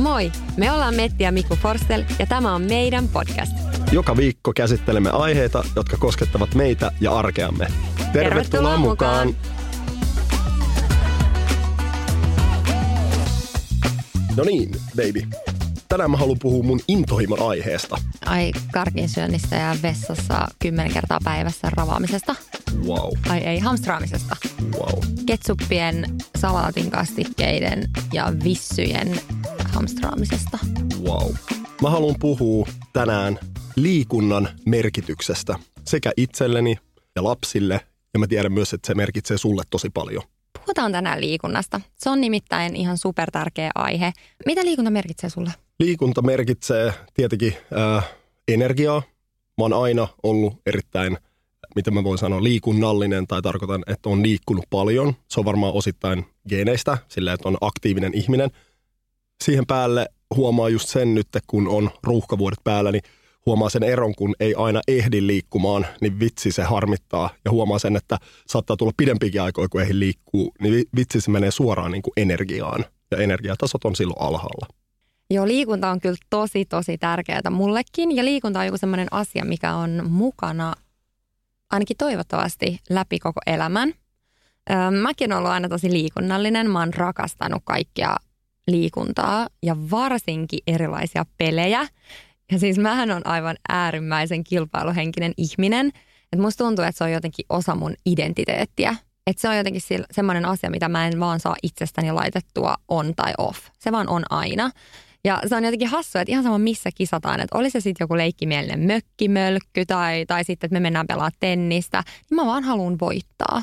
Moi, me ollaan Metti ja Mikko Forstel ja tämä on meidän podcast. Joka viikko käsittelemme aiheita, jotka koskettavat meitä ja arkeamme. Tervetuloa, Tervetuloa mukaan! mukaan. No niin, baby. Tänään mä haluan puhua mun intohimon aiheesta. Ai karkin syönnistä ja vessassa kymmenen kertaa päivässä ravaamisesta. Wow, Ai ei, hamstraamisesta. wow. Ketsuppien, salaatin kastikkeiden ja vissyjen hamstraamisesta. Wow. Mä haluan puhua tänään liikunnan merkityksestä sekä itselleni ja lapsille. Ja mä tiedän myös, että se merkitsee sulle tosi paljon. Puhutaan tänään liikunnasta. Se on nimittäin ihan super tärkeä aihe. Mitä liikunta merkitsee sulle? Liikunta merkitsee tietenkin ää, energiaa. Mä oon aina ollut erittäin, mitä mä voin sanoa, liikunnallinen tai tarkoitan, että on liikkunut paljon. Se on varmaan osittain geeneistä, sillä että on aktiivinen ihminen. Siihen päälle huomaa just sen nyt, kun on ruuhkavuodet päällä, niin huomaa sen eron, kun ei aina ehdi liikkumaan, niin vitsi se harmittaa. Ja huomaa sen, että saattaa tulla pidempikin aikoja, kun ei liikkuu, niin vi- vitsi se menee suoraan niin kuin energiaan. Ja energiatasot on silloin alhaalla. Joo, liikunta on kyllä tosi, tosi tärkeää mullekin. Ja liikunta on joku sellainen asia, mikä on mukana ainakin toivottavasti läpi koko elämän. Öö, Mäkin olen ollut aina tosi liikunnallinen. Mä oon rakastanut kaikkia liikuntaa ja varsinkin erilaisia pelejä. Ja siis mähän on aivan äärimmäisen kilpailuhenkinen ihminen. Että musta tuntuu, että se on jotenkin osa mun identiteettiä. Että se on jotenkin semmoinen asia, mitä mä en vaan saa itsestäni laitettua on tai off. Se vaan on aina. Ja se on jotenkin hassua, että ihan sama missä kisataan, että oli se sitten joku leikkimielinen mökkimölkky tai, tai sitten, että me mennään pelaamaan tennistä, niin mä vaan haluan voittaa.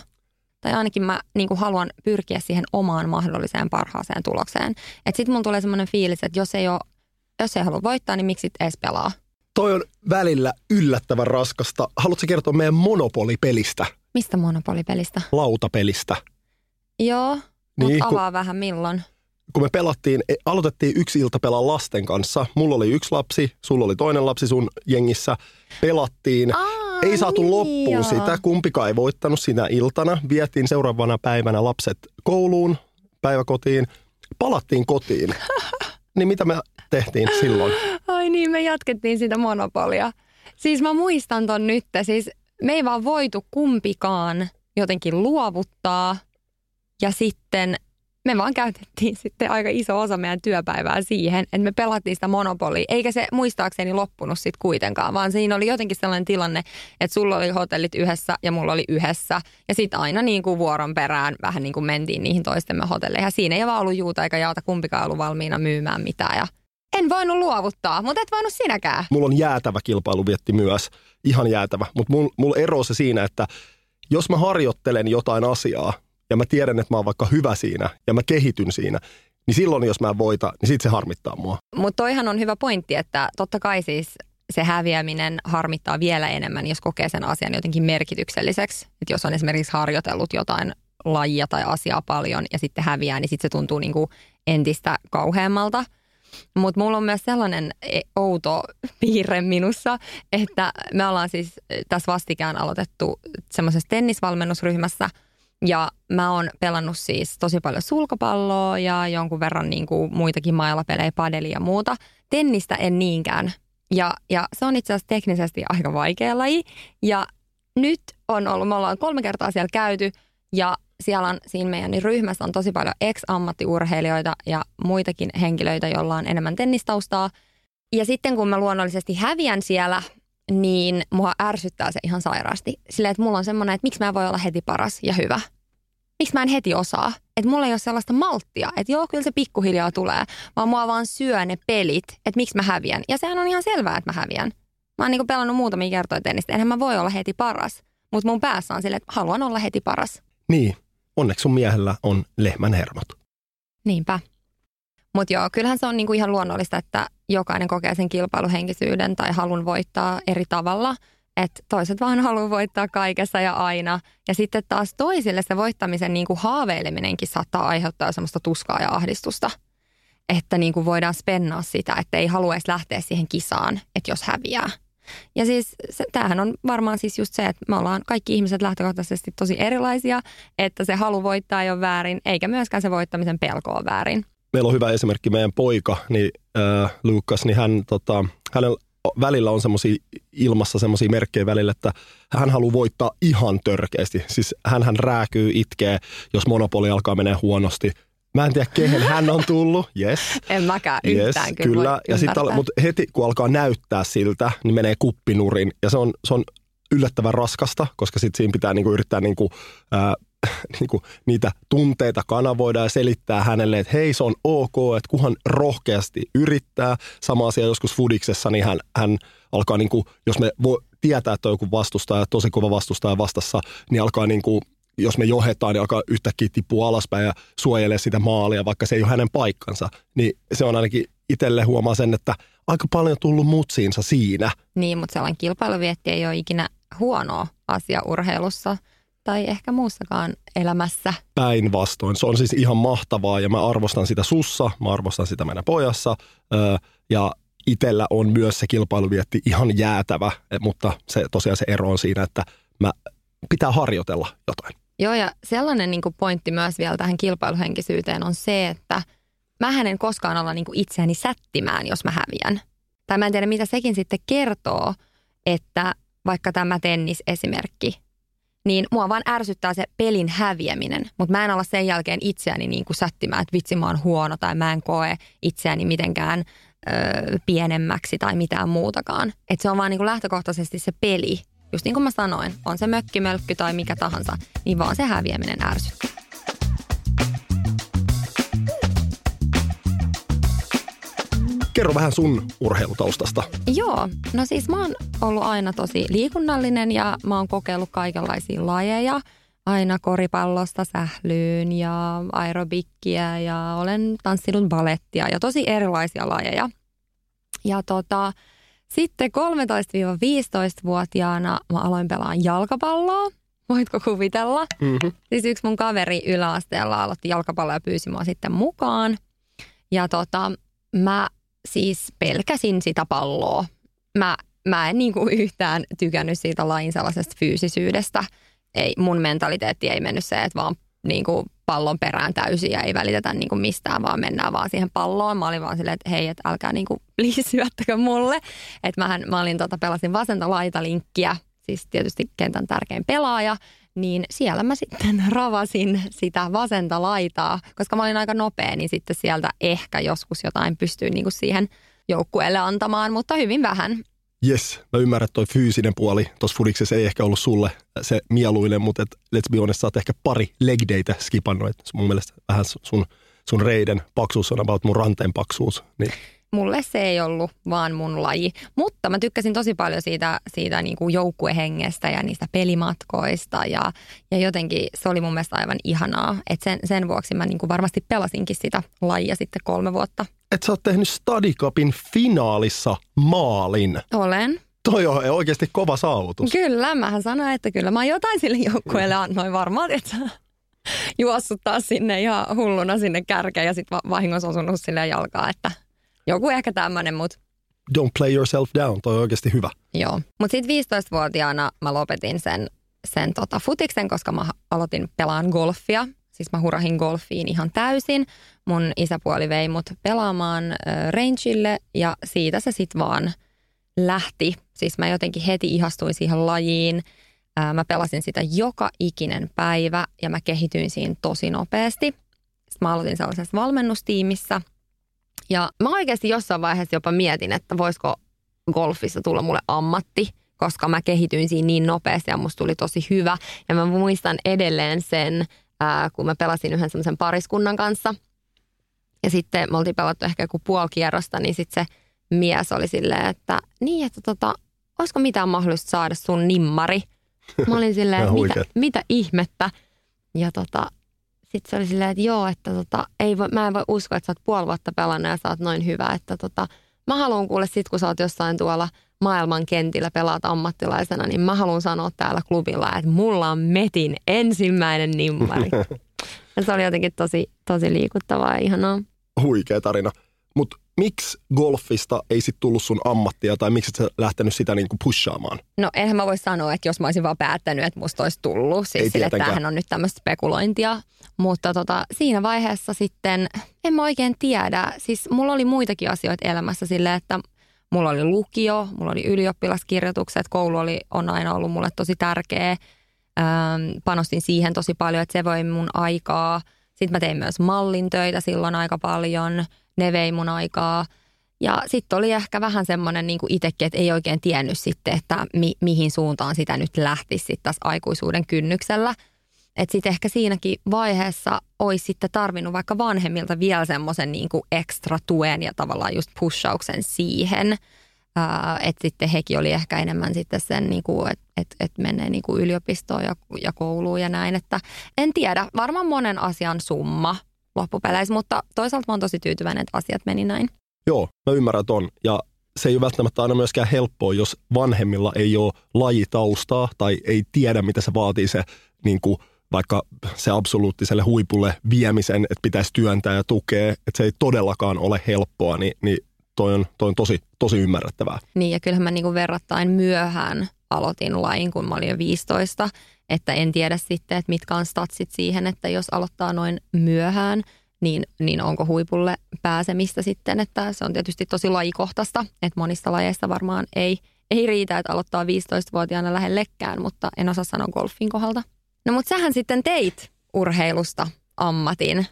Tai ainakin mä niin kuin haluan pyrkiä siihen omaan mahdolliseen parhaaseen tulokseen. Että sitten mulla tulee semmoinen fiilis, että jos ei, ole, jos ei halua voittaa, niin miksi sit edes pelaa? Toi on välillä yllättävän raskasta. Haluatko kertoa meidän monopolipelistä, Mistä monopolipelistä? lautapelistä? Joo, mutta Niin, kun- avaa vähän milloin. Kun me pelattiin, e- aloitettiin yksi ilta pelaa lasten kanssa. Mulla oli yksi lapsi, sulla oli toinen lapsi sun jengissä. Pelattiin. Aa, ei saatu niin loppuun joo. sitä, kumpikaan ei voittanut sinä iltana. Vietiin seuraavana päivänä lapset kouluun, päiväkotiin. Palattiin kotiin. niin mitä me tehtiin silloin? Ai niin, me jatkettiin sitä monopolia. Siis mä muistan ton nyt. Siis me ei vaan voitu kumpikaan jotenkin luovuttaa. Ja sitten me vaan käytettiin sitten aika iso osa meidän työpäivää siihen, että me pelattiin sitä monopolia. Eikä se muistaakseni loppunut sitten kuitenkaan, vaan siinä oli jotenkin sellainen tilanne, että sulla oli hotellit yhdessä ja mulla oli yhdessä. Ja sitten aina niin kuin vuoron perään vähän niin kuin mentiin niihin toistemme hotelleihin. Ja siinä ei vaan ollut juuta eikä jaata kumpikaan ollut valmiina myymään mitään. Ja en voinut luovuttaa, mutta et voinut sinäkään. Mulla on jäätävä kilpailuvietti myös, ihan jäätävä. Mutta mulla mul ero se siinä, että jos mä harjoittelen jotain asiaa ja mä tiedän, että mä oon vaikka hyvä siinä ja mä kehityn siinä, niin silloin jos mä en voita, niin sit se harmittaa mua. Mutta toihan on hyvä pointti, että totta kai siis se häviäminen harmittaa vielä enemmän, jos kokee sen asian jotenkin merkitykselliseksi. Et jos on esimerkiksi harjoitellut jotain lajia tai asiaa paljon ja sitten häviää, niin sitten se tuntuu niinku entistä kauheammalta. Mutta mulla on myös sellainen e, outo piirre minussa, että me ollaan siis tässä vastikään aloitettu semmoisessa tennisvalmennusryhmässä – ja mä oon pelannut siis tosi paljon sulkapalloa ja jonkun verran niin kuin muitakin mailapelejä, padelia ja muuta. Tennistä en niinkään. Ja, ja se on itse asiassa teknisesti aika vaikea laji. Ja nyt on ollut, me ollaan kolme kertaa siellä käyty ja siellä on siinä meidän ryhmässä on tosi paljon ex-ammattiurheilijoita ja muitakin henkilöitä, joilla on enemmän tennistaustaa. Ja sitten kun mä luonnollisesti häviän siellä, niin mua ärsyttää se ihan sairaasti. Silleen, että mulla on semmoinen, että miksi mä voi olla heti paras ja hyvä. Miksi mä en heti osaa? Että mulla ei ole sellaista malttia, että joo, kyllä se pikkuhiljaa tulee, vaan mua vaan syö ne pelit, että miksi mä häviän. Ja sehän on ihan selvää, että mä häviän. Mä oon niinku pelannut muutamia kertoja tennistä, enhän mä voi olla heti paras. Mutta mun päässä on silleen, että haluan olla heti paras. Niin, onneksi sun miehellä on lehmän hermot. Niinpä. Mutta joo, kyllähän se on niinku ihan luonnollista, että jokainen kokee sen kilpailuhenkisyyden tai halun voittaa eri tavalla. Että toiset vaan haluaa voittaa kaikessa ja aina. Ja sitten taas toisille se voittamisen niinku haaveileminenkin saattaa aiheuttaa semmoista tuskaa ja ahdistusta. Että niinku voidaan spennaa sitä, että ei halua edes lähteä siihen kisaan, että jos häviää. Ja siis se, tämähän on varmaan siis just se, että me ollaan kaikki ihmiset lähtökohtaisesti tosi erilaisia, että se halu voittaa ei ole väärin, eikä myöskään se voittamisen pelko ole väärin meillä on hyvä esimerkki, meidän poika, niin äh, Lukas, niin hän, tota, hänellä välillä on semmoisia ilmassa semmoisia merkkejä välillä, että hän haluaa voittaa ihan törkeästi. Siis hän, hän rääkyy, itkee, jos monopoli alkaa menee huonosti. Mä en tiedä, kehen hän on tullut. Yes. En mäkään yhtään yes, kyllä. kyllä. Ja sit, mutta heti kun alkaa näyttää siltä, niin menee kuppinurin. Ja se on, se on yllättävän raskasta, koska sitten siinä pitää niinku yrittää niinku, ää, niin kuin niitä tunteita kanavoida ja selittää hänelle, että hei se on ok, että kuhan rohkeasti yrittää. Sama asia joskus Fudiksessa, niin hän, hän alkaa, niin kuin, jos me vo, tietää, että on joku vastustaja, tosi kova vastustaja vastassa, niin alkaa niin kuin, jos me johetaan, niin alkaa yhtäkkiä tippua alaspäin ja suojelee sitä maalia, vaikka se ei ole hänen paikkansa. Niin se on ainakin itselle huomaa sen, että aika paljon tullut mutsiinsa siinä. Niin, mutta sellainen kilpailuvietti ei ole ikinä huono asia urheilussa – tai ehkä muussakaan elämässä. Päinvastoin. Se on siis ihan mahtavaa ja mä arvostan sitä sussa, mä arvostan sitä meidän pojassa. ja itellä on myös se kilpailuvietti ihan jäätävä, e, mutta se tosiaan se ero on siinä, että mä pitää harjoitella jotain. Joo ja sellainen niin pointti myös vielä tähän kilpailuhenkisyyteen on se, että mä en koskaan olla niin itseäni sättimään, jos mä häviän. Tai mä en tiedä, mitä sekin sitten kertoo, että vaikka tämä tennisesimerkki, niin mua vaan ärsyttää se pelin häviäminen. Mutta mä en olla sen jälkeen itseäni niin kuin sättimään, että vitsi mä oon huono tai mä en koe itseäni mitenkään ö, pienemmäksi tai mitään muutakaan. Että se on vaan niin kuin lähtökohtaisesti se peli. Just niin kuin mä sanoin, on se mökkimölkky tai mikä tahansa, niin vaan se häviäminen ärsyttää. Kerro vähän sun urheilutaustasta. Joo, no siis mä oon ollut aina tosi liikunnallinen ja mä oon kokeillut kaikenlaisia lajeja. Aina koripallosta sählyyn ja aerobikkiä ja olen tanssinut balettia ja tosi erilaisia lajeja. Ja tota, sitten 13-15-vuotiaana mä aloin pelaa jalkapalloa. Voitko kuvitella? Mm-hmm. Siis yksi mun kaveri yläasteella aloitti jalkapalloa ja pyysi mua sitten mukaan. Ja tota, mä siis pelkäsin sitä palloa. Mä, mä en niin kuin yhtään tykännyt siitä lain sellaisesta fyysisyydestä. Ei, mun mentaliteetti ei mennyt se, että vaan niin kuin pallon perään täysin ja ei välitetä niin kuin mistään, vaan mennään vaan siihen palloon. Mä olin vaan silleen, että hei, että älkää niin kuin please mulle. Että mähän, mä olin tota, pelasin vasenta laitalinkkiä, siis tietysti kentän tärkein pelaaja, niin siellä mä sitten ravasin sitä vasenta laitaa, koska mä olin aika nopea, niin sitten sieltä ehkä joskus jotain pystyy niin kuin siihen joukkueelle antamaan, mutta hyvin vähän. Yes, mä ymmärrän, että toi fyysinen puoli tuossa fudiksessa ei ehkä ollut sulle se mieluinen, mutta et, let's be honest, sä oot ehkä pari leg daytä skipannut. Et mun mielestä vähän sun, sun reiden paksuus on about mun ranteen paksuus. Niin mulle se ei ollut vaan mun laji. Mutta mä tykkäsin tosi paljon siitä, siitä niin kuin joukkuehengestä ja niistä pelimatkoista ja, ja jotenkin se oli mun mielestä aivan ihanaa. Et sen, sen vuoksi mä niin kuin varmasti pelasinkin sitä lajia sitten kolme vuotta. Et sä oot tehnyt Study Cupin finaalissa maalin. Olen. Toi on oikeasti kova saavutus. Kyllä, mähän sanoin, että kyllä mä jotain sille joukkueelle annoin varmaan, että juossut taas sinne ihan hulluna sinne kärkeen ja sitten vahingossa osunut sille jalkaa, että Joku ehkä tämmöinen, mutta Don't play yourself down, toi on oikeasti hyvä. Joo, mutta sitten 15-vuotiaana mä lopetin sen, sen tota futiksen, koska mä aloitin pelaan golfia. Siis mä hurahin golfiin ihan täysin. Mun isäpuoli vei mut pelaamaan äh, rangeille ja siitä se sitten vaan lähti. Siis mä jotenkin heti ihastuin siihen lajiin. Äh, mä pelasin sitä joka ikinen päivä ja mä kehityin siinä tosi nopeasti. Sitten mä aloitin sellaisessa valmennustiimissä – ja mä oikeasti jossain vaiheessa jopa mietin, että voisiko golfissa tulla mulle ammatti, koska mä kehityin siinä niin nopeasti ja musta tuli tosi hyvä. Ja mä muistan edelleen sen, ää, kun mä pelasin yhden semmoisen pariskunnan kanssa. Ja sitten me oltiin pelattu ehkä joku puoli kierrosta, niin sitten se mies oli silleen, että niin, että tota, olisiko mitään mahdollista saada sun nimmari? Mä olin silleen, mitä, mitä ihmettä? Ja tota, sitten se oli silleen, että joo, että tota, ei voi, mä en voi uskoa, että sä oot puoli vuotta pelannut ja sä oot noin hyvä, että tota, mä haluan kuulla sit, kun sä oot jossain tuolla maailman kentillä pelaat ammattilaisena, niin mä haluan sanoa täällä klubilla, että mulla on Metin ensimmäinen nimmari. ja se oli jotenkin tosi, tosi liikuttavaa ja ihanaa. Huikea tarina. Mutta miksi golfista ei sitten tullut sun ammattia tai miksi et sä lähtenyt sitä niinku pushaamaan? No enhän mä voi sanoa, että jos mä olisin vaan päättänyt, että musta olisi tullut. Siis ei sille, tämähän on nyt tämmöistä spekulointia. Mutta tota, siinä vaiheessa sitten, en mä oikein tiedä. Siis mulla oli muitakin asioita elämässä sille, että mulla oli lukio, mulla oli ylioppilaskirjoitukset, koulu oli, on aina ollut mulle tosi tärkeä. Ähm, panostin siihen tosi paljon, että se voi mun aikaa. Sitten mä tein myös mallintöitä silloin aika paljon – ne vei mun aikaa. Ja sitten oli ehkä vähän semmoinen niin itsekin, että ei oikein tiennyt sitten, että mi, mihin suuntaan sitä nyt lähtisi sitten tässä aikuisuuden kynnyksellä. Että sitten ehkä siinäkin vaiheessa olisi sitten tarvinnut vaikka vanhemmilta vielä semmoisen niin ekstra tuen ja tavallaan just pushauksen siihen. Että sitten hekin oli ehkä enemmän sitten sen, niin että et, et menee niin kuin yliopistoon ja, ja kouluun ja näin. Että en tiedä, varmaan monen asian summa loppupeleissä, mutta toisaalta mä oon tosi tyytyväinen, että asiat meni näin. Joo, mä ymmärrän ton. Ja se ei ole välttämättä aina myöskään helppoa, jos vanhemmilla ei ole lajitaustaa tai ei tiedä, mitä se vaatii se niin kuin vaikka se absoluuttiselle huipulle viemisen, että pitäisi työntää ja tukea, että se ei todellakaan ole helppoa, niin, niin toi on, toi on tosi, tosi ymmärrettävää. Niin ja kyllähän mä niin kuin verrattain myöhään aloitin lain, kun mä olin jo 15, että en tiedä sitten, että mitkä on statsit siihen, että jos aloittaa noin myöhään, niin, niin onko huipulle pääsemistä sitten, että se on tietysti tosi lajikohtaista, että monissa lajeissa varmaan ei, ei riitä, että aloittaa 15-vuotiaana lähellekään, mutta en osaa sanoa golfin kohdalta. No mutta sähän sitten teit urheilusta ammatin.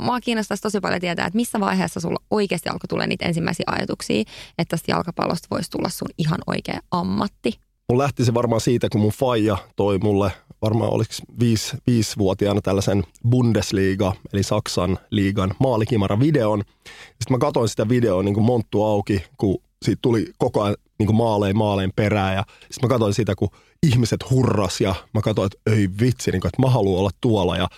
Mua kiinnostaisi tosi paljon tietää, että missä vaiheessa sulla oikeasti alkoi tulla niitä ensimmäisiä ajatuksia, että tästä jalkapallosta voisi tulla sun ihan oikea ammatti. Mun lähti se varmaan siitä, kun mun faija toi mulle varmaan oliko viisi, viisivuotiaana tällaisen Bundesliga, eli Saksan liigan maalikimara videon. Sitten mä katsoin sitä videoa niin kuin monttu auki, kun siitä tuli koko ajan niin maaleen maaleen perään. Ja sitten mä katsoin sitä, kun ihmiset hurras ja mä katsoin, että ei vitsi, niin kuin, että mä haluan olla tuolla. Ja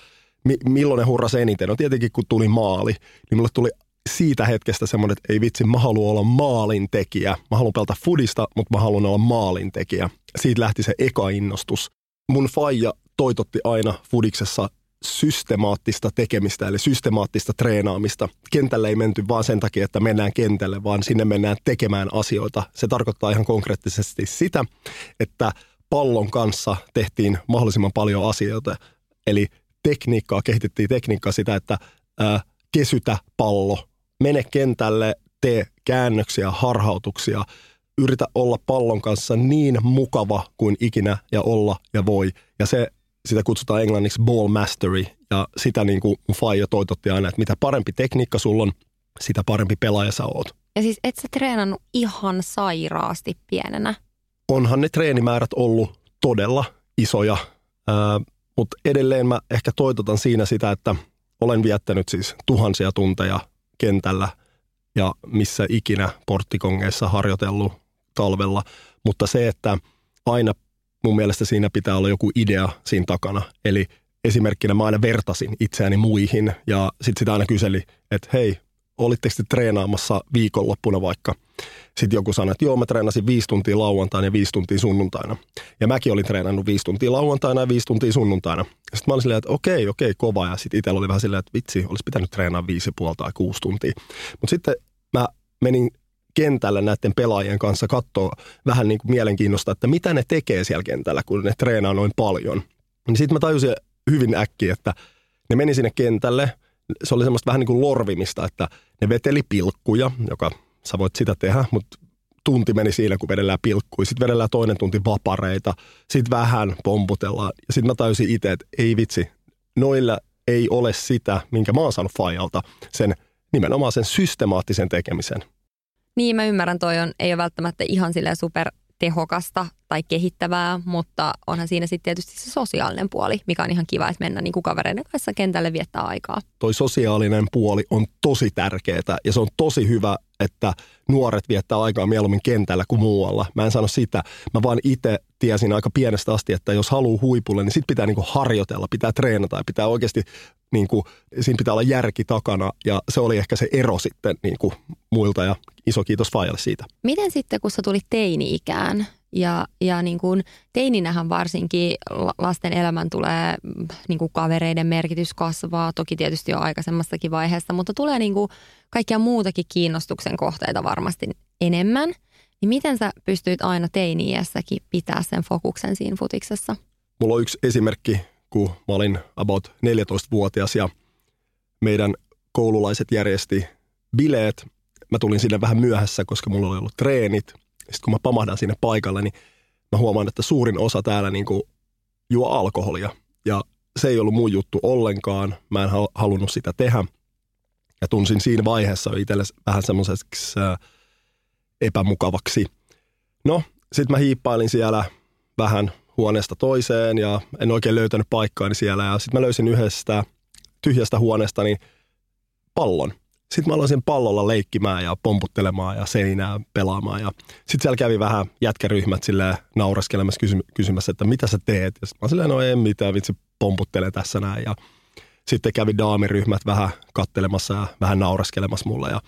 mi- milloin ne hurras eniten? No tietenkin, kun tuli maali, niin mulle tuli siitä hetkestä semmoinen, että ei vitsi, mä haluan olla maalintekijä. Mä haluan pelata fudista, mutta mä haluan olla maalintekijä. Siitä lähti se eka innostus. Mun faija toitotti aina fudiksessa systemaattista tekemistä, eli systemaattista treenaamista. Kentälle ei menty vaan sen takia, että mennään kentälle, vaan sinne mennään tekemään asioita. Se tarkoittaa ihan konkreettisesti sitä, että pallon kanssa tehtiin mahdollisimman paljon asioita. Eli tekniikkaa, kehitettiin tekniikkaa sitä, että ää, kesytä pallo, mene kentälle, tee käännöksiä, harhautuksia, yritä olla pallon kanssa niin mukava kuin ikinä ja olla ja voi. Ja se, sitä kutsutaan englanniksi ball mastery ja sitä niin kuin faija toitotti aina, että mitä parempi tekniikka sulla on, sitä parempi pelaaja sä oot. Ja siis et sä treenannut ihan sairaasti pienenä? Onhan ne treenimäärät ollut todella isoja, äh, mutta edelleen mä ehkä toitotan siinä sitä, että olen viettänyt siis tuhansia tunteja kentällä ja missä ikinä porttikongeissa harjoitellut talvella. Mutta se, että aina mun mielestä siinä pitää olla joku idea siinä takana. Eli esimerkkinä mä aina vertasin itseäni muihin ja sitten sitä aina kyseli, että hei, olitteko te treenaamassa viikonloppuna vaikka? Sitten joku sanoi, että joo, mä treenasin viisi tuntia lauantaina ja viisi tuntia sunnuntaina. Ja mäkin olin treenannut viisi tuntia lauantaina ja viisi tuntia sunnuntaina. Sitten mä olin silleen, että okei, okei, kova. Ja sitten itsellä oli vähän silleen, että vitsi, olisi pitänyt treenaa viisi puoli tai kuusi tuntia. Mutta sitten mä menin kentällä näiden pelaajien kanssa katsoa vähän niin kuin mielenkiinnosta, että mitä ne tekee siellä kentällä, kun ne treenaa noin paljon. Niin sitten mä tajusin hyvin äkkiä, että ne meni sinne kentälle. Se oli semmoista vähän niin kuin lorvimista, että ne veteli pilkkuja, joka sä voit sitä tehdä, mutta tunti meni siinä, kun vedellään pilkkuja. Sitten vedellään toinen tunti vapareita. Sitten vähän pomputellaan. Ja sitten mä tajusin itse, että ei vitsi, noilla ei ole sitä, minkä mä oon saanut Fajalta, sen nimenomaan sen systemaattisen tekemisen. Niin, mä ymmärrän, toi on, ei ole välttämättä ihan super tehokasta tai kehittävää, mutta onhan siinä sitten tietysti se sosiaalinen puoli, mikä on ihan kiva, että mennä niin kuin kavereiden kanssa kentälle viettää aikaa. Toi sosiaalinen puoli on tosi tärkeää ja se on tosi hyvä, että nuoret viettää aikaa mieluummin kentällä kuin muualla. Mä en sano sitä, mä vaan itse tiesin aika pienestä asti, että jos haluaa huipulle, niin sit pitää niinku harjoitella, pitää treenata ja pitää oikeasti, niinku, siinä pitää olla järki takana ja se oli ehkä se ero sitten niinku muilta ja iso kiitos Fajalle siitä. Miten sitten, kun sä tulit teini-ikään ja, ja niin kuin teininähän varsinkin lasten elämän tulee, niin kuin kavereiden merkitys kasvaa, toki tietysti jo aikaisemmassakin vaiheessa, mutta tulee niin kuin kaikkia muutakin kiinnostuksen kohteita varmasti enemmän. Niin miten sä pystyit aina teini-iässäkin pitää sen fokuksen siinä futiksessa? Mulla on yksi esimerkki, kun mä olin about 14-vuotias ja meidän koululaiset järjesti bileet. Mä tulin sinne vähän myöhässä, koska mulla oli ollut treenit – sitten kun mä pamahdan sinne paikalle, niin mä huomaan, että suurin osa täällä niin kuin juo alkoholia. Ja se ei ollut mun juttu ollenkaan. Mä en halunnut sitä tehdä. Ja tunsin siinä vaiheessa itselle vähän semmoiseksi äh, epämukavaksi. No, sitten mä hiippailin siellä vähän huoneesta toiseen ja en oikein löytänyt paikkaani siellä. Ja sitten mä löysin yhdestä tyhjästä huoneesta niin pallon. Sitten mä aloin sen pallolla leikkimään ja pomputtelemaan ja seinää pelaamaan. Ja sitten siellä kävi vähän jätkäryhmät sille naureskelemassa kysy- kysymässä, että mitä sä teet? Ja sitten mä silleen, no en mitään, vitsi pomputtele tässä näin. Ja sitten kävi daamiryhmät vähän kattelemassa ja vähän naureskelemassa mulle. Ja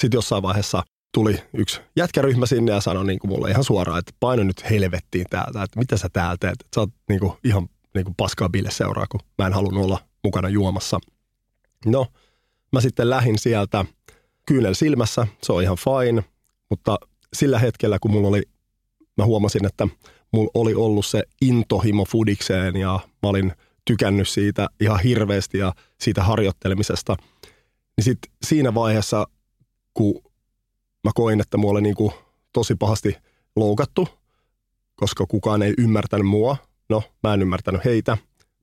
sitten jossain vaiheessa tuli yksi jätkäryhmä sinne ja sanoi niin kuin mulle ihan suoraan, että paino nyt helvettiin täältä, että mitä sä täällä teet. Sä oot niin kuin ihan niin kuin paskaa bille seuraa, kun mä en halunnut olla mukana juomassa. No, Mä sitten lähin sieltä kyynel silmässä, se on ihan fine, mutta sillä hetkellä, kun mulla oli, mä huomasin, että mulla oli ollut se intohimo fudikseen ja mä olin tykännyt siitä ihan hirveästi ja siitä harjoittelemisesta, niin sitten siinä vaiheessa, kun mä koin, että mulla oli niin kuin tosi pahasti loukattu, koska kukaan ei ymmärtänyt mua, no mä en ymmärtänyt heitä,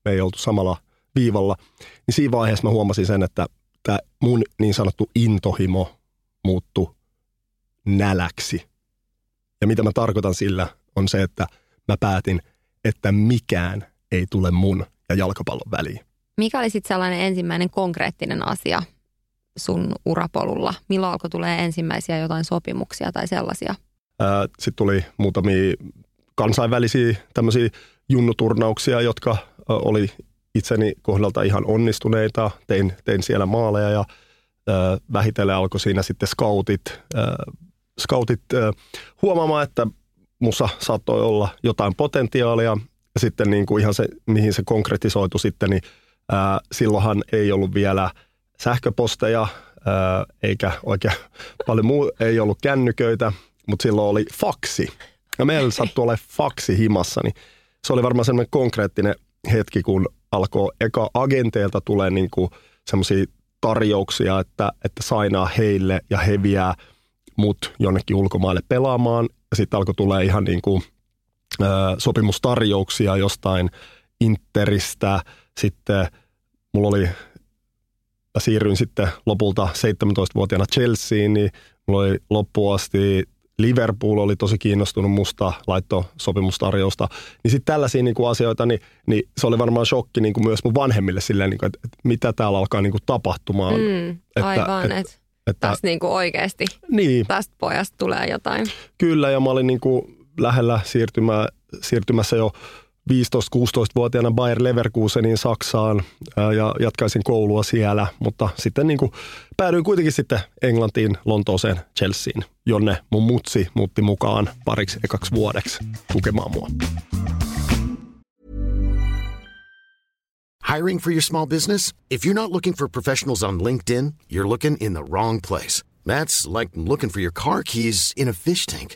me ei oltu samalla viivalla, niin siinä vaiheessa mä huomasin sen, että tämä mun niin sanottu intohimo muuttu näläksi. Ja mitä mä tarkoitan sillä on se, että mä päätin, että mikään ei tule mun ja jalkapallon väliin. Mikä oli sitten sellainen ensimmäinen konkreettinen asia sun urapolulla? Milloin alkoi tulee ensimmäisiä jotain sopimuksia tai sellaisia? Sitten tuli muutamia kansainvälisiä tämmöisiä junnuturnauksia, jotka oli itseni kohdalta ihan onnistuneita. Tein, tein siellä maaleja ja äh, vähitellen alkoi siinä sitten scoutit, äh, scoutit äh, huomaamaan, että mussa saattoi olla jotain potentiaalia. Ja sitten niin kuin ihan se, mihin se konkretisoitu sitten, niin äh, silloinhan ei ollut vielä sähköposteja, äh, eikä oikein paljon muu, ei ollut kännyköitä, mutta silloin oli faksi. Ja meillä sattui olemaan faksi himassa, niin se oli varmaan semmoinen konkreettinen hetki, kun alkoi eka agenteilta tulee niin semmoisia tarjouksia, että, että sainaa heille ja he vie mut jonnekin ulkomaille pelaamaan. Ja sitten alkoi tulee ihan niin kuin, ö, sopimustarjouksia jostain Interistä. Sitten mulla oli, siirryin sitten lopulta 17-vuotiaana Chelseain, niin mulla oli loppuasti Liverpool oli tosi kiinnostunut musta, laitto sopimustarjousta. Niin sitten tällaisia niinku asioita, niin, niin, se oli varmaan shokki niinku myös mun vanhemmille silleen, niinku, että, että mitä täällä alkaa niinku tapahtumaan. Mm, että, aivan, että et, et, tästä niinku oikeasti, niin. tästä pojasta tulee jotain. Kyllä, ja mä olin niinku lähellä siirtymää, siirtymässä jo 15-16-vuotiaana Bayer Leverkusenin Saksaan ja jatkaisin koulua siellä, mutta sitten niin kuin päädyin kuitenkin sitten Englantiin, Lontooseen, Chelseain, jonne mun mutsi muutti mukaan pariksi ekaksi vuodeksi tukemaan mua. Hiring for your small business? If you're not looking for professionals on LinkedIn, you're looking in the wrong place. That's like looking for your car keys in a fish tank.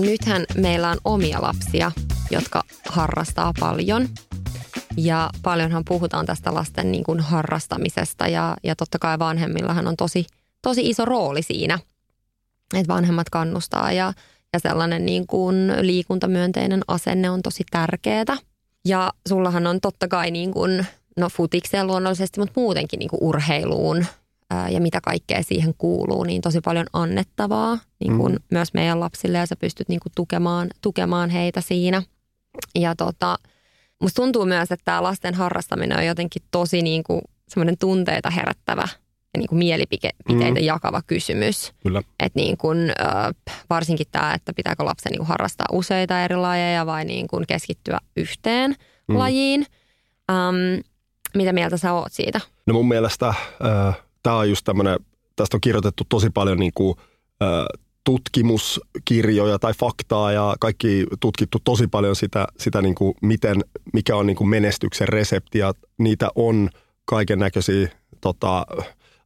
Nythän meillä on omia lapsia, jotka harrastaa paljon. Ja paljonhan puhutaan tästä lasten niin kuin harrastamisesta ja, ja totta kai vanhemmillahan on tosi, tosi iso rooli siinä, että vanhemmat kannustaa ja, ja sellainen niin kuin liikuntamyönteinen asenne on tosi tärkeää. Ja sullahan on totta kai niin kuin, no futikseen luonnollisesti, mutta muutenkin niin kuin urheiluun ää, ja mitä kaikkea siihen kuuluu, niin tosi paljon annettavaa niin kuin mm. myös meidän lapsille ja sä pystyt niin kuin tukemaan, tukemaan heitä siinä. Ja tota, musta tuntuu myös, että tämä lasten harrastaminen on jotenkin tosi niin kuin semmoinen tunteita herättävä ja niin kuin mielipiteitä mm. jakava kysymys. Kyllä. Et niin kuin, varsinkin tämä, että pitääkö lapsen niin kuin harrastaa useita eri lajeja vai niin kuin keskittyä yhteen mm. lajiin. Um, mitä mieltä sä oot siitä? No mun mielestä äh, tämä on just tämmöinen, tästä on kirjoitettu tosi paljon niin kuin, tutkimuskirjoja tai faktaa ja kaikki tutkittu tosi paljon sitä, sitä niin kuin miten, mikä on niin kuin menestyksen resepti ja niitä on kaiken näköisiä tota,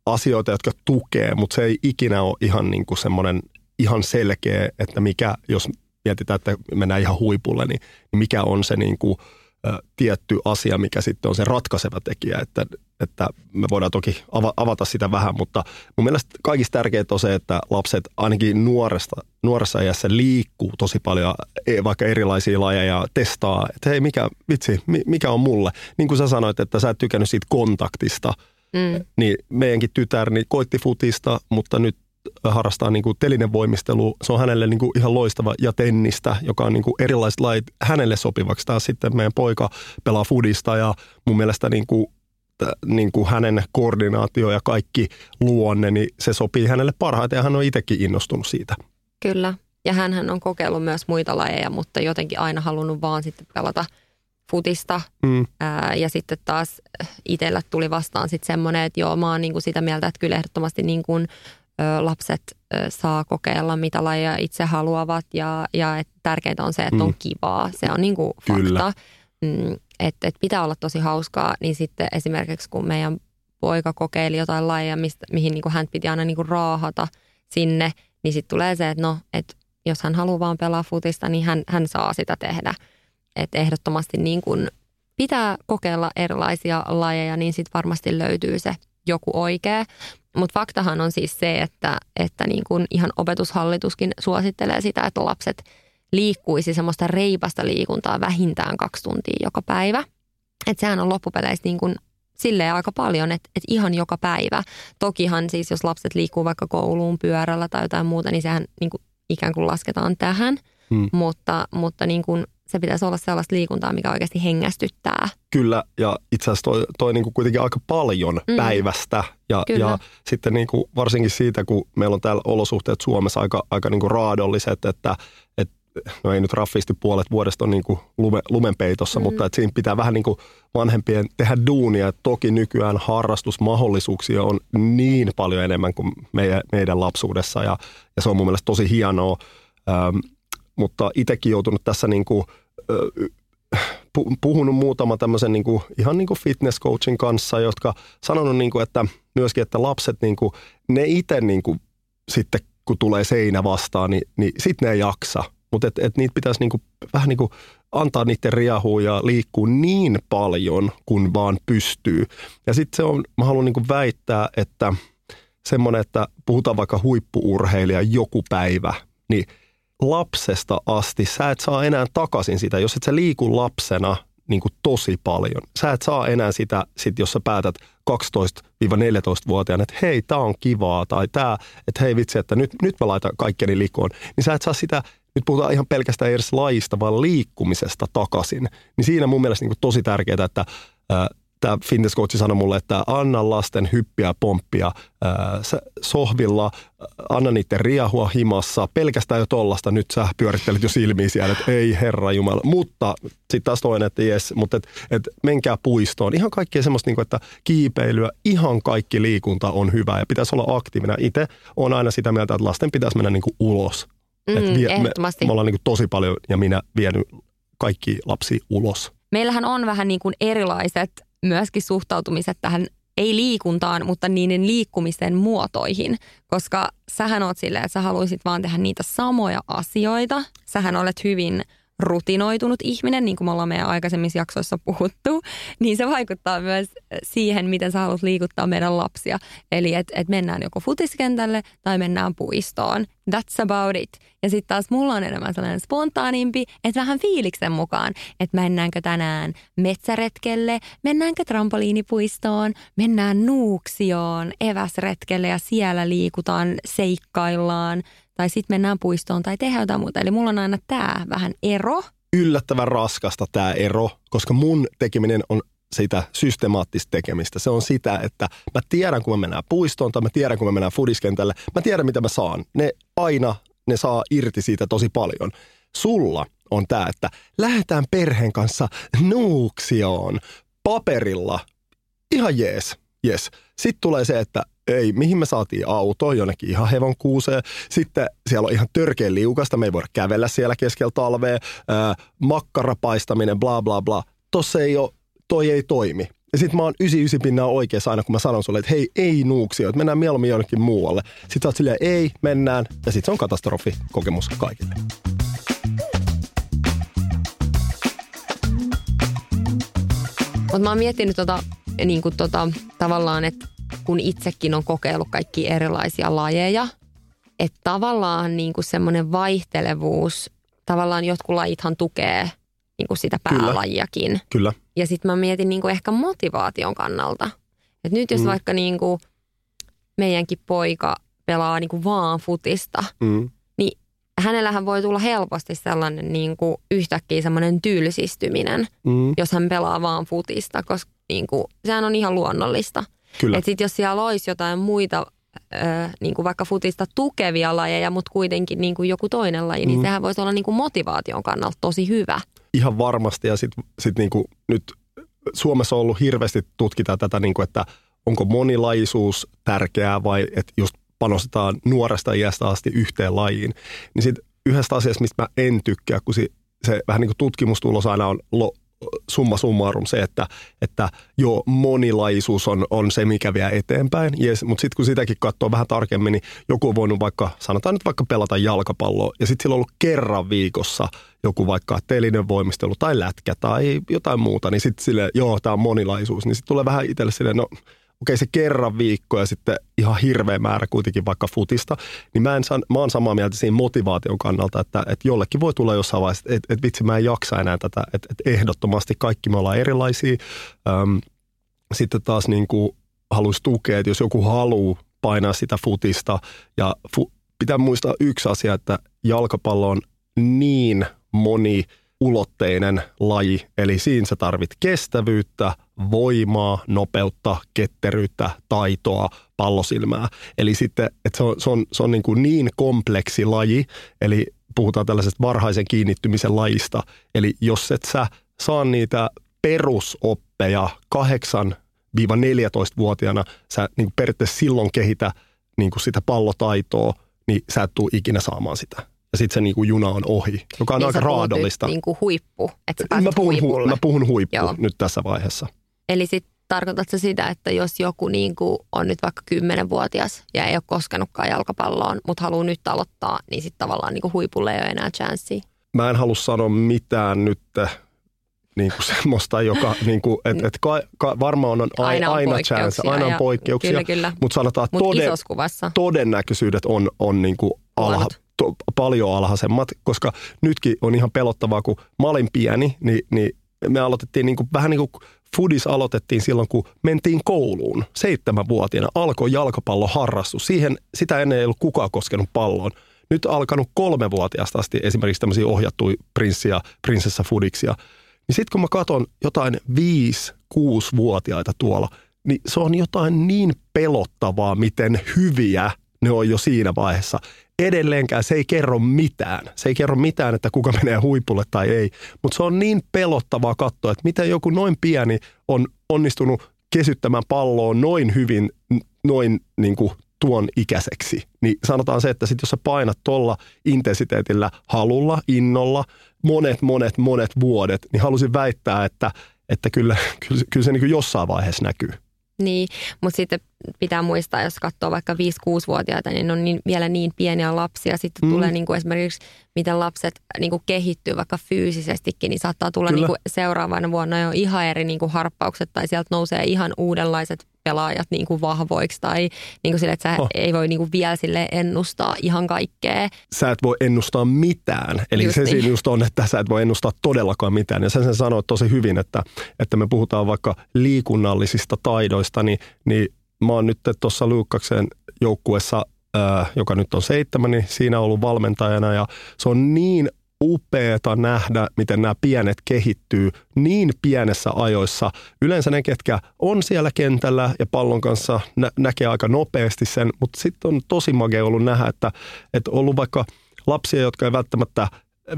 asioita, jotka tukee, mutta se ei ikinä ole ihan niin kuin semmoinen ihan selkeä, että mikä, jos mietitään, että mennään ihan huipulle, niin mikä on se niin kuin, tietty asia, mikä sitten on se ratkaiseva tekijä, että, että me voidaan toki avata sitä vähän, mutta mun mielestä kaikista tärkeintä on se, että lapset ainakin nuoresta, nuoressa iässä liikkuu tosi paljon e, vaikka erilaisia lajeja, testaa, että hei mikä, vitsi, mikä on mulle. Niin kuin sä sanoit, että sä et tykännyt siitä kontaktista, mm. niin meidänkin tytär niin koitti futista, mutta nyt harrastaa niin kuin telinen voimistelu. Se on hänelle niin kuin ihan loistava ja tennistä, joka on niin kuin erilaiset lait hänelle sopivaksi. Taas sitten meidän poika pelaa fudista ja mun mielestä niin kuin, niin kuin hänen koordinaatio ja kaikki luonne, niin se sopii hänelle parhaiten ja hän on itsekin innostunut siitä. Kyllä. Ja hän on kokeillut myös muita lajeja, mutta jotenkin aina halunnut vaan sitten pelata futista. Mm. Ää, ja sitten taas itsellä tuli vastaan sitten semmoinen, että joo, mä oon niin kuin sitä mieltä, että kyllä ehdottomasti niin kuin lapset saa kokeilla, mitä lajia itse haluavat ja, ja et tärkeintä on se, että on mm. kivaa. Se on niin kuin fakta. Mm, että et pitää olla tosi hauskaa, niin sitten esimerkiksi kun meidän poika kokeili jotain lajia, mistä, mihin niin kuin hän piti aina niin kuin raahata sinne, niin sitten tulee se, että no, että jos hän haluaa vaan pelaa futista, niin hän, hän saa sitä tehdä. Että ehdottomasti niin kuin pitää kokeilla erilaisia lajeja, niin sitten varmasti löytyy se joku oikea. Mutta faktahan on siis se, että, että niin kuin ihan opetushallituskin suosittelee sitä, että lapset liikkuisi semmoista reipasta liikuntaa vähintään kaksi tuntia joka päivä. Että sehän on loppupeleissä niin kuin silleen aika paljon, että, että ihan joka päivä. Tokihan siis, jos lapset liikkuu vaikka kouluun pyörällä tai jotain muuta, niin sehän niin kuin ikään kuin lasketaan tähän. Hmm. Mutta, mutta niin kuin se pitäisi olla sellaista liikuntaa, mikä oikeasti hengästyttää. Kyllä, ja itse asiassa toi, toi niin kuin kuitenkin aika paljon mm. päivästä. Ja, ja sitten niin kuin varsinkin siitä, kun meillä on täällä olosuhteet Suomessa aika, aika niin kuin raadolliset, että, että no ei nyt raffisti puolet vuodesta on niin kuin lume, lumenpeitossa, mm. mutta että siinä pitää vähän niin kuin vanhempien tehdä duunia. Että toki nykyään harrastusmahdollisuuksia on niin paljon enemmän kuin meidän, meidän lapsuudessa ja, ja se on mun mielestä tosi hienoa. Ähm, mutta itsekin joutunut tässä niin kuin, puhunut muutama tämmöisen niin kuin, ihan niin kuin fitness coachin kanssa, jotka sanonut, niin kuin, että myöskin, että lapset, niin kuin, ne itse niin kuin, sitten kun tulee seinä vastaan, niin, niin sitten ne ei jaksa. Mutta et, et niitä pitäisi niinku, vähän niin kuin antaa niiden riahua ja liikkua niin paljon kuin vaan pystyy. Ja sitten se on, mä haluan niinku väittää, että semmoinen, että puhutaan vaikka huippuurheilija joku päivä, niin lapsesta asti sä et saa enää takaisin sitä, jos et sä liiku lapsena niin kuin tosi paljon. Sä et saa enää sitä, sit jos sä päätät 12-14-vuotiaana, että hei, tää on kivaa, tai tää, että hei vitsi, että nyt, nyt mä laitan kaikkeni likoon. Niin sä et saa sitä, nyt puhutaan ihan pelkästään edes lajista, vaan liikkumisesta takaisin. Niin siinä mun mielestä niin tosi tärkeää, että tämä fitness coach sanoi mulle, että anna lasten hyppiä pomppia ää, sohvilla, anna niiden riahua himassa, pelkästään jo tollasta nyt sä pyörittelet jo silmiä siellä, että ei herra jumala. Mutta sitten taas toinen, että jes, mutta et, et menkää puistoon. Ihan kaikkea semmoista, niin että kiipeilyä, ihan kaikki liikunta on hyvä ja pitäisi olla aktiivinen. Itse on aina sitä mieltä, että lasten pitäisi mennä niin ulos. Mm, vie, me, me ollaan niin tosi paljon ja minä vienyt kaikki lapsi ulos. Meillähän on vähän niin kuin erilaiset myöskin suhtautumiset tähän ei liikuntaan, mutta niiden liikkumisen muotoihin, koska sähän oot silleen, että sä haluaisit vaan tehdä niitä samoja asioita. Sähän olet hyvin rutinoitunut ihminen, niin kuin me ollaan meidän aikaisemmissa jaksoissa puhuttu, niin se vaikuttaa myös siihen, miten sä haluat liikuttaa meidän lapsia. Eli että et mennään joko futiskentälle tai mennään puistoon. That's about it. Ja sitten taas mulla on enemmän sellainen spontaanimpi, että vähän fiiliksen mukaan, että mennäänkö tänään metsäretkelle, mennäänkö trampoliinipuistoon, mennään Nuuksioon eväsretkelle ja siellä liikutaan, seikkaillaan tai sitten mennään puistoon tai tehdään jotain muuta. Eli mulla on aina tämä vähän ero. Yllättävän raskasta tämä ero, koska mun tekeminen on sitä systemaattista tekemistä. Se on sitä, että mä tiedän, kun mä mennään puistoon tai mä tiedän, kun mä mennään fudiskentälle. Mä tiedän, mitä mä saan. Ne aina, ne saa irti siitä tosi paljon. Sulla on tämä, että lähdetään perheen kanssa nuuksioon paperilla. Ihan jees, jees. Sitten tulee se, että ei, mihin me saatiin auto, jonnekin ihan hevon kuuseen. Sitten siellä on ihan törkeä liukasta, me ei voida kävellä siellä keskellä talvea. Ää, makkarapaistaminen, bla bla bla. Tossa ei ole, toi ei toimi. Ja sitten mä oon 99 pinnaa oikeassa aina, kun mä sanon sulle, että hei, ei nuuksio, että mennään mieluummin jonnekin muualle. Sitten sä oot silleen, ei, mennään. Ja sitten se on katastrofi kokemus kaikille. Mutta mä oon miettinyt tota, niin kuin tota, tavallaan, että kun itsekin on kokeillut kaikki erilaisia lajeja, että tavallaan niin kuin semmoinen vaihtelevuus, tavallaan jotkut lajithan tukee niin kuin sitä Kyllä. päälajiakin. Kyllä. Ja sitten mä mietin niin kuin ehkä motivaation kannalta. Et nyt jos mm. vaikka niin kuin meidänkin poika pelaa niin kuin vaan futista, Mm. niin hänellähän voi tulla helposti sellainen niin kuin yhtäkkiä semmoinen tylsistyminen, Mm. jos hän pelaa vaan futista, koska niin kuin, sehän on ihan luonnollista. Kyllä. Että sitten jos siellä olisi jotain muita, ö, niin kuin vaikka futista tukevia lajeja, mutta kuitenkin niin kuin joku toinen laji, niin Mm. sehän voisi olla niin kuin motivaation kannalta tosi hyvä. Ihan varmasti. Ja sitten sit niinku nyt Suomessa on ollut hirveästi tutkita tätä, niinku, että onko monilaisuus tärkeää vai että just panostetaan nuoresta iästä asti yhteen lajiin. Niin sitten yhdestä asiasta, mistä mä en tykkää, kun se, se vähän niin kuin tutkimustulos aina on lo, summa summarum se, että, että joo, monilaisuus on, on se, mikä vie eteenpäin. Yes, mutta sitten kun sitäkin katsoo vähän tarkemmin, niin joku on voinut vaikka, sanotaan nyt vaikka pelata jalkapalloa, ja sitten sillä on ollut kerran viikossa joku vaikka telinen voimistelu tai lätkä tai jotain muuta, niin sitten sille joo, tämä on monilaisuus, niin sitten tulee vähän itselle silleen, no okei se kerran viikko ja sitten ihan hirveä määrä kuitenkin vaikka futista, niin mä, en san, mä oon samaa mieltä siinä motivaation kannalta, että, että jollekin voi tulla jossain vaiheessa, että, että vitsi mä en jaksa enää tätä, että, että ehdottomasti kaikki me ollaan erilaisia. Öm, sitten taas niin kuin haluaisi tukea, että jos joku haluaa painaa sitä futista ja fu, pitää muistaa yksi asia, että jalkapallo on niin moni ulotteinen laji, eli siinä sä tarvit kestävyyttä, voimaa, nopeutta, ketteryyttä, taitoa, pallosilmää. Eli sitten, että se on, se on, se on niin, kuin niin kompleksi laji, eli puhutaan tällaisesta varhaisen kiinnittymisen lajista. Eli jos et sä saa niitä perusoppeja 8-14-vuotiaana, sä niin kuin periaatteessa silloin kehitä niin kuin sitä pallotaitoa, niin sä et tule ikinä saamaan sitä. ja sitten se niinku juna on ohi, joka on niin aika raadollista. Niinku huippu, että sä mä, puhun, hu- mä puhun huippu Joo. nyt tässä vaiheessa. Eli sitten tarkoitatko sitä, että jos joku niin kuin on nyt vaikka 10-vuotias ja ei ole koskenutkaan jalkapalloon, mutta haluaa nyt aloittaa, niin sitten tavallaan niin kuin huipulle ei ole enää chanssiä. Mä en halua sanoa mitään nyt niin kuin semmoista, joka, niin kuin, et, et ka, ka, varmaan on ai- Aina on aina poikkeuksia chance, aina on poikkeuksia, kyllä, kyllä. mutta sanotaan, että Mutta tode, isossa kuvassa. todennäköisyydet on, on niin kuin alha, to, paljon alhaisemmat, koska nytkin on ihan pelottavaa, kun mä olin pieni, niin, niin me aloitettiin niin kuin, vähän niin kuin Foodis aloitettiin silloin, kun mentiin kouluun. Seitsemänvuotiaana alkoi jalkapalloharrastus. Siihen, sitä ennen ei ollut kukaan koskenut palloon. Nyt alkanut kolmevuotiaasta asti esimerkiksi tämmöisiä ohjattuja prinssi- ja prinsessa Foodiksia. Niin sitten kun mä katson jotain 5-6-vuotiaita tuolla, niin se on jotain niin pelottavaa, miten hyviä ne on jo siinä vaiheessa. Edelleenkään se ei kerro mitään. Se ei kerro mitään, että kuka menee huipulle tai ei. Mutta se on niin pelottavaa katsoa, että miten joku noin pieni on onnistunut kesyttämään palloa noin hyvin, noin niin kuin tuon ikäiseksi. Niin sanotaan se, että sit jos sä painat tuolla intensiteetillä, halulla, innolla, monet, monet, monet vuodet, niin halusin väittää, että, että kyllä, kyllä, kyllä se niin kuin jossain vaiheessa näkyy. Niin, mutta sitten pitää muistaa, jos katsoo vaikka 5-6-vuotiaita, niin ne on niin, vielä niin pieniä lapsia. Sitten Mm. tulee niin kuin esimerkiksi, miten lapset niin kuin kehittyy vaikka fyysisestikin, niin saattaa tulla Kyllä. niin kuin seuraavana vuonna jo ihan eri niin kuin harppaukset tai sieltä nousee ihan uudenlaiset pelaajat niin kuin vahvoiksi tai niin kuin sille, että sä Oh. ei voi niin kuin vielä sille ennustaa ihan kaikkea. sä et voi ennustaa mitään. Eli Just se niin. siinä just on, että sä et voi ennustaa todellakaan mitään. Ja sen sen sanoit tosi hyvin, että, että me puhutaan vaikka liikunnallisista taidoista, niin, niin mä oon nyt tuossa Luukkaksen joukkuessa, joka nyt on seitsemän, niin siinä ollut valmentajana ja se on niin upeeta nähdä, miten nämä pienet kehittyy niin pienessä ajoissa. Yleensä ne, ketkä on siellä kentällä ja pallon kanssa nä- näkee aika nopeasti sen, mutta sitten on tosi magea ollut nähdä, että, että ollut vaikka lapsia, jotka ei välttämättä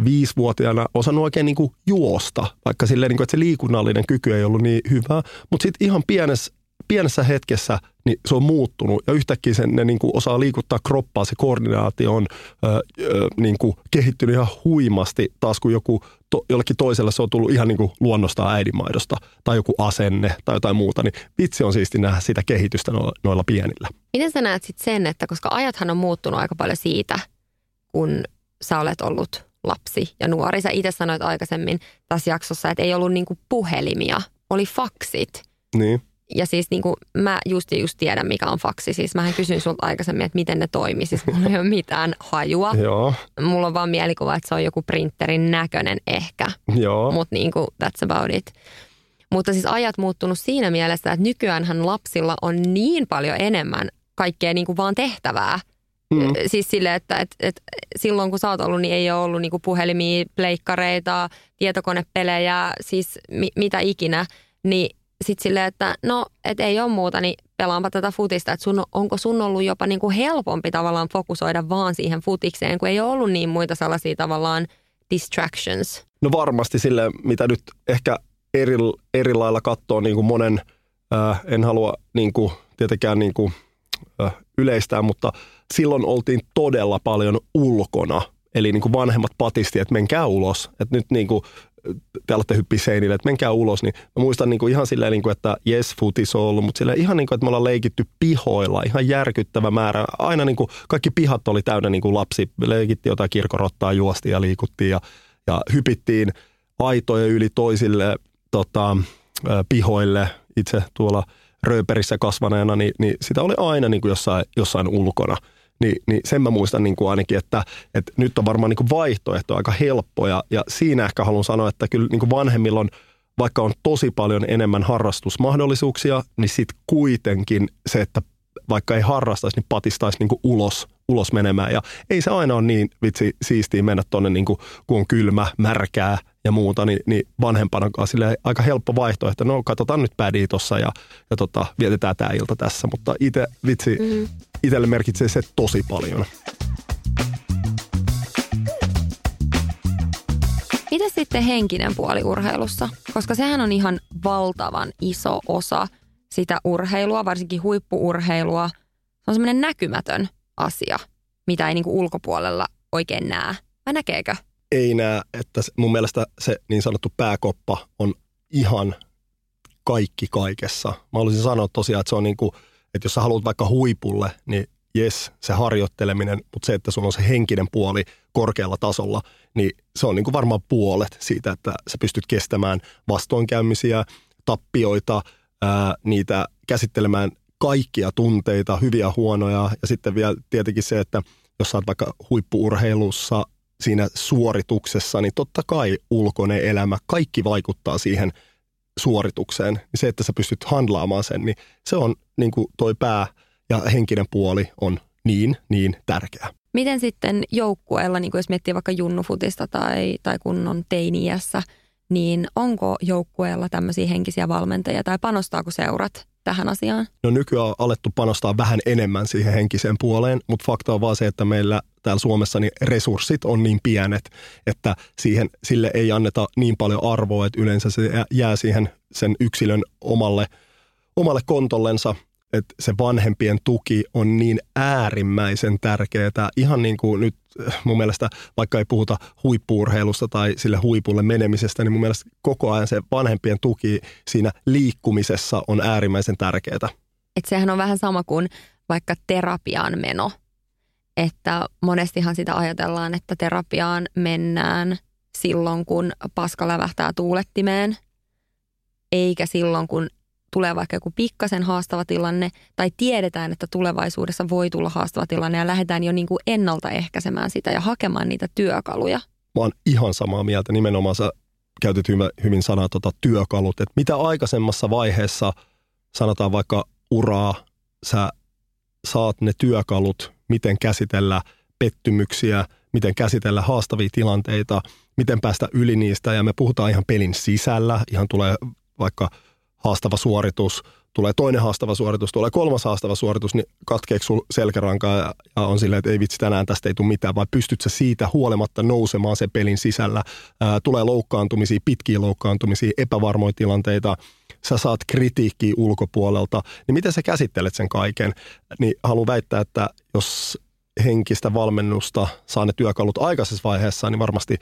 viisivuotiaana osannut oikein niin kuin juosta, vaikka silleen, niin kuin, että se liikunnallinen kyky ei ollut niin hyvä, mutta sitten ihan pienessä, pienessä hetkessä niin se on muuttunut ja yhtäkkiä sen, ne niin kuin osaa liikuttaa kroppaa, se koordinaatio on ö, ö, niin kuin kehittynyt ihan huimasti taas kun joku, to, jollekin toiselle se on tullut ihan niin kuin luonnostaan äidinmaidosta tai joku asenne tai jotain muuta, niin vitsi on siisti nähdä sitä kehitystä noilla, noilla pienillä. Miten sä näet sitten sen, että koska ajathan on muuttunut aika paljon siitä, kun sä olet ollut lapsi ja nuori. Sä itse sanoit aikaisemmin tässä jaksossa, että ei ollut niinku puhelimia, oli faksit. Niin. Ja siis niinku, mä just ja just tiedän, mikä on faksi. Siis mähän kysyin sulta aikaisemmin, että miten ne toimii. Siis mulla ei ole mitään hajua. Joo, Mulla on vaan mielikuva, että se on joku printerin näköinen ehkä. joo. Mutta niinku, that's about it. Mutta siis ajat muuttunut siinä mielessä, että nykyäänhän lapsilla on niin paljon enemmän kaikkea niinku vaan tehtävää. Mm. Siis sille, että et, et, silloin kun sä oot ollut, niin ei ole ollut niinku puhelimia, pleikkareita, tietokonepelejä, siis mi, mitä ikinä. Niin sitten silleen, että no, et ei ole muuta, niin pelaanpa tätä futista. Että sun, onko sun ollut jopa niinku helpompi tavallaan fokusoida vaan siihen futikseen, kun ei ole ollut niin muita sellaisia tavallaan distractions. No varmasti sille, mitä nyt ehkä eri, eri lailla katsoo niin kuin monen, ää, en halua niin kuin, tietenkään niin kuin, ää, yleistää, mutta silloin oltiin todella paljon ulkona. Eli niin kuin vanhemmat patisti, että menkää ulos. Että nyt niin kuin, te alatte hyppiä seinille, että menkää ulos. Niin mä muistan niin kuin ihan silleen, niin kuin, että yes, futis on ollut, mutta silleen ihan niin kuin, että me ollaan leikitty pihoilla. Ihan järkyttävä määrä. Aina niin kuin, kaikki pihat oli täynnä niin kuin lapsi. Me leikittiin jotain kirkorottaa, juostiin ja liikuttiin ja, ja hypittiin aitoja yli toisille tota, pihoille. Itse tuolla rööperissä kasvaneena, niin, niin sitä oli aina niin kuin jossain, jossain ulkona. Niin, niin sen mä muistan niin kuin ainakin, että, että nyt on varmaan niin kuin vaihtoehto aika helppo ja, ja siinä ehkä haluan sanoa, että kyllä niin kuin vanhemmilla on, vaikka on tosi paljon enemmän harrastusmahdollisuuksia, niin sitten kuitenkin se, että vaikka ei harrastaisi, niin patistaisi niin kuin ulos, ulos menemään. Ja ei se aina ole niin vitsi siistiä mennä tuonne, niin kuin, kun on kylmä, märkää ja muuta, niin, niin vanhempana sille aika helppo vaihtoehto. No katsotaan nyt pädiä tuossa ja, ja tota, vietetään tämä ilta tässä. Mutta itse vitsi, mm. Itselle merkitsee se tosi paljon. Miten sitten henkinen puoli urheilussa? Koska sehän on ihan valtavan iso osa sitä urheilua, varsinkin huippuurheilua. Se on semmoinen näkymätön asia, mitä ei niinku ulkopuolella oikein näe. Vai näkeekö? Ei näe, että mun mielestä se niin sanottu pääkoppa on ihan kaikki kaikessa. Mä haluaisin sanoa tosiaan, että se on niin kuin, että jos sä haluat vaikka huipulle, niin jes, se harjoitteleminen, mutta se, että sulla on se henkinen puoli korkealla tasolla, niin se on niin kuin varmaan puolet siitä, että sä pystyt kestämään vastoinkäymisiä, tappioita, ää, niitä käsittelemään kaikkia tunteita, hyviä, huonoja. Ja sitten vielä tietenkin se, että jos sä oot vaikka huippuurheilussa siinä suorituksessa, niin totta kai ulkoinen elämä, kaikki vaikuttaa siihen suoritukseen. Niin se, että sä pystyt handlaamaan sen, niin se on niin kuin toi pää ja henkinen puoli on niin, niin tärkeä. Miten sitten joukkueella, niin kuin jos miettii vaikka junnufutista tai, tai kunnon teiniässä, niin onko joukkueella tämmöisiä henkisiä valmentajia tai panostaako seurat tähän asiaan? No nykyään on alettu panostaa vähän enemmän siihen henkiseen puoleen, mutta fakta on vaan se, että meillä täällä Suomessa niin resurssit on niin pienet, että siihen, sille ei anneta niin paljon arvoa, että yleensä se jää siihen sen yksilön omalle, omalle kontollensa – että se vanhempien tuki on niin äärimmäisen tärkeää. Ihan niin kuin nyt mun mielestä, vaikka ei puhuta huippuurheilusta tai sille huipulle menemisestä, niin mun mielestä koko ajan se vanhempien tuki siinä liikkumisessa on äärimmäisen tärkeää. Et sehän on vähän sama kuin vaikka terapiaan meno. Että monestihan sitä ajatellaan, että terapiaan mennään silloin, kun paska lävähtää tuulettimeen, eikä silloin, kun tulee vaikka joku pikkasen haastava tilanne tai tiedetään, että tulevaisuudessa voi tulla haastava tilanne ja lähdetään jo niin kuin ennaltaehkäisemään sitä ja hakemaan niitä työkaluja. Mä oon ihan samaa mieltä. Nimenomaan sä käytit hyvin, hyvin sanaa tota, työkalut. Että mitä aikaisemmassa vaiheessa, sanotaan vaikka uraa, sä saat ne työkalut, miten käsitellä pettymyksiä, miten käsitellä haastavia tilanteita, miten päästä yli niistä. Ja me puhutaan ihan pelin sisällä, ihan tulee vaikka – haastava suoritus, tulee toinen haastava suoritus, tulee kolmas haastava suoritus, niin katkeeksi sul selkärankaa ja, ja on silleen, että ei vitsi tänään tästä ei tule mitään, vai pystyt sä siitä huolimatta nousemaan sen pelin sisällä. Ää, tulee loukkaantumisia, pitkiä loukkaantumisia, epävarmoja tilanteita, sä saat kritiikkiä ulkopuolelta, niin miten sä käsittelet sen kaiken? Niin haluan väittää, että jos henkistä valmennusta saa ne työkalut aikaisessa vaiheessa, niin varmasti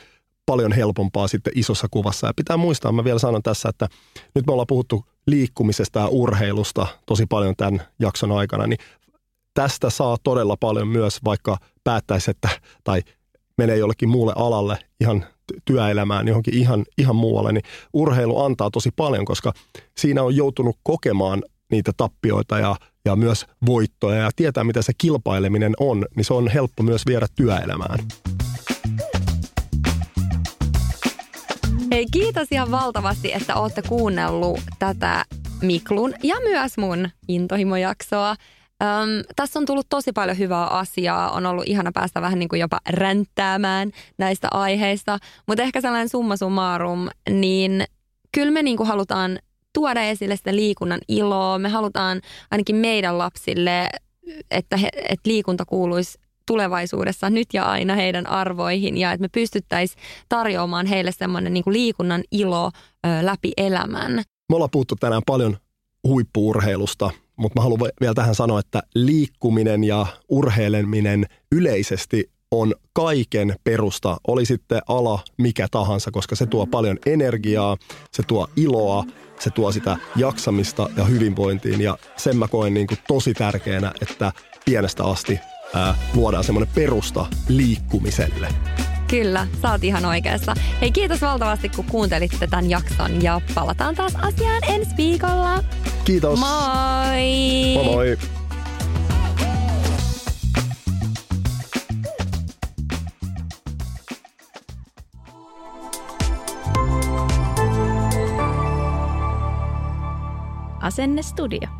paljon helpompaa sitten isossa kuvassa. Ja pitää muistaa, mä vielä sanon tässä, että nyt me ollaan puhuttu liikkumisesta ja urheilusta tosi paljon tämän jakson aikana, niin tästä saa todella paljon myös, vaikka päättäisi, että tai menee jollekin muulle alalle ihan työelämään johonkin ihan, ihan muualle, niin urheilu antaa tosi paljon, koska siinä on joutunut kokemaan niitä tappioita ja, ja myös voittoja ja tietää, mitä se kilpaileminen on, niin se on helppo myös viedä työelämään. Hei, kiitos ihan valtavasti, että olette kuunnellut tätä Miklun ja myös mun intohimojaksoa. Öm, tässä on tullut tosi paljon hyvää asiaa. On ollut ihana päästä vähän niin kuin jopa ränttäämään näistä aiheista. Mutta ehkä sellainen summa summarum, niin kyllä me niin kuin halutaan tuoda esille sitä liikunnan iloa. Me halutaan ainakin meidän lapsille, että, he, että liikunta kuuluisi tulevaisuudessa nyt ja aina heidän arvoihin ja että me pystyttäisiin tarjoamaan heille semmoinen niin liikunnan ilo ö, läpi elämän. Me ollaan puhuttu tänään paljon huippuurheilusta, mutta mä haluan vielä tähän sanoa, että liikkuminen ja urheileminen yleisesti on kaiken perusta, oli sitten ala mikä tahansa, koska se tuo paljon energiaa, se tuo iloa, se tuo sitä jaksamista ja hyvinvointiin ja sen mä koen niin kuin tosi tärkeänä, että pienestä asti ää, luodaan semmoinen perusta liikkumiselle. Kyllä, sä oot ihan oikeassa. Hei, kiitos valtavasti, kun kuuntelitte tämän jakson ja palataan taas asiaan ensi viikolla. Kiitos. Moi! Moi moi! Asenne Studio.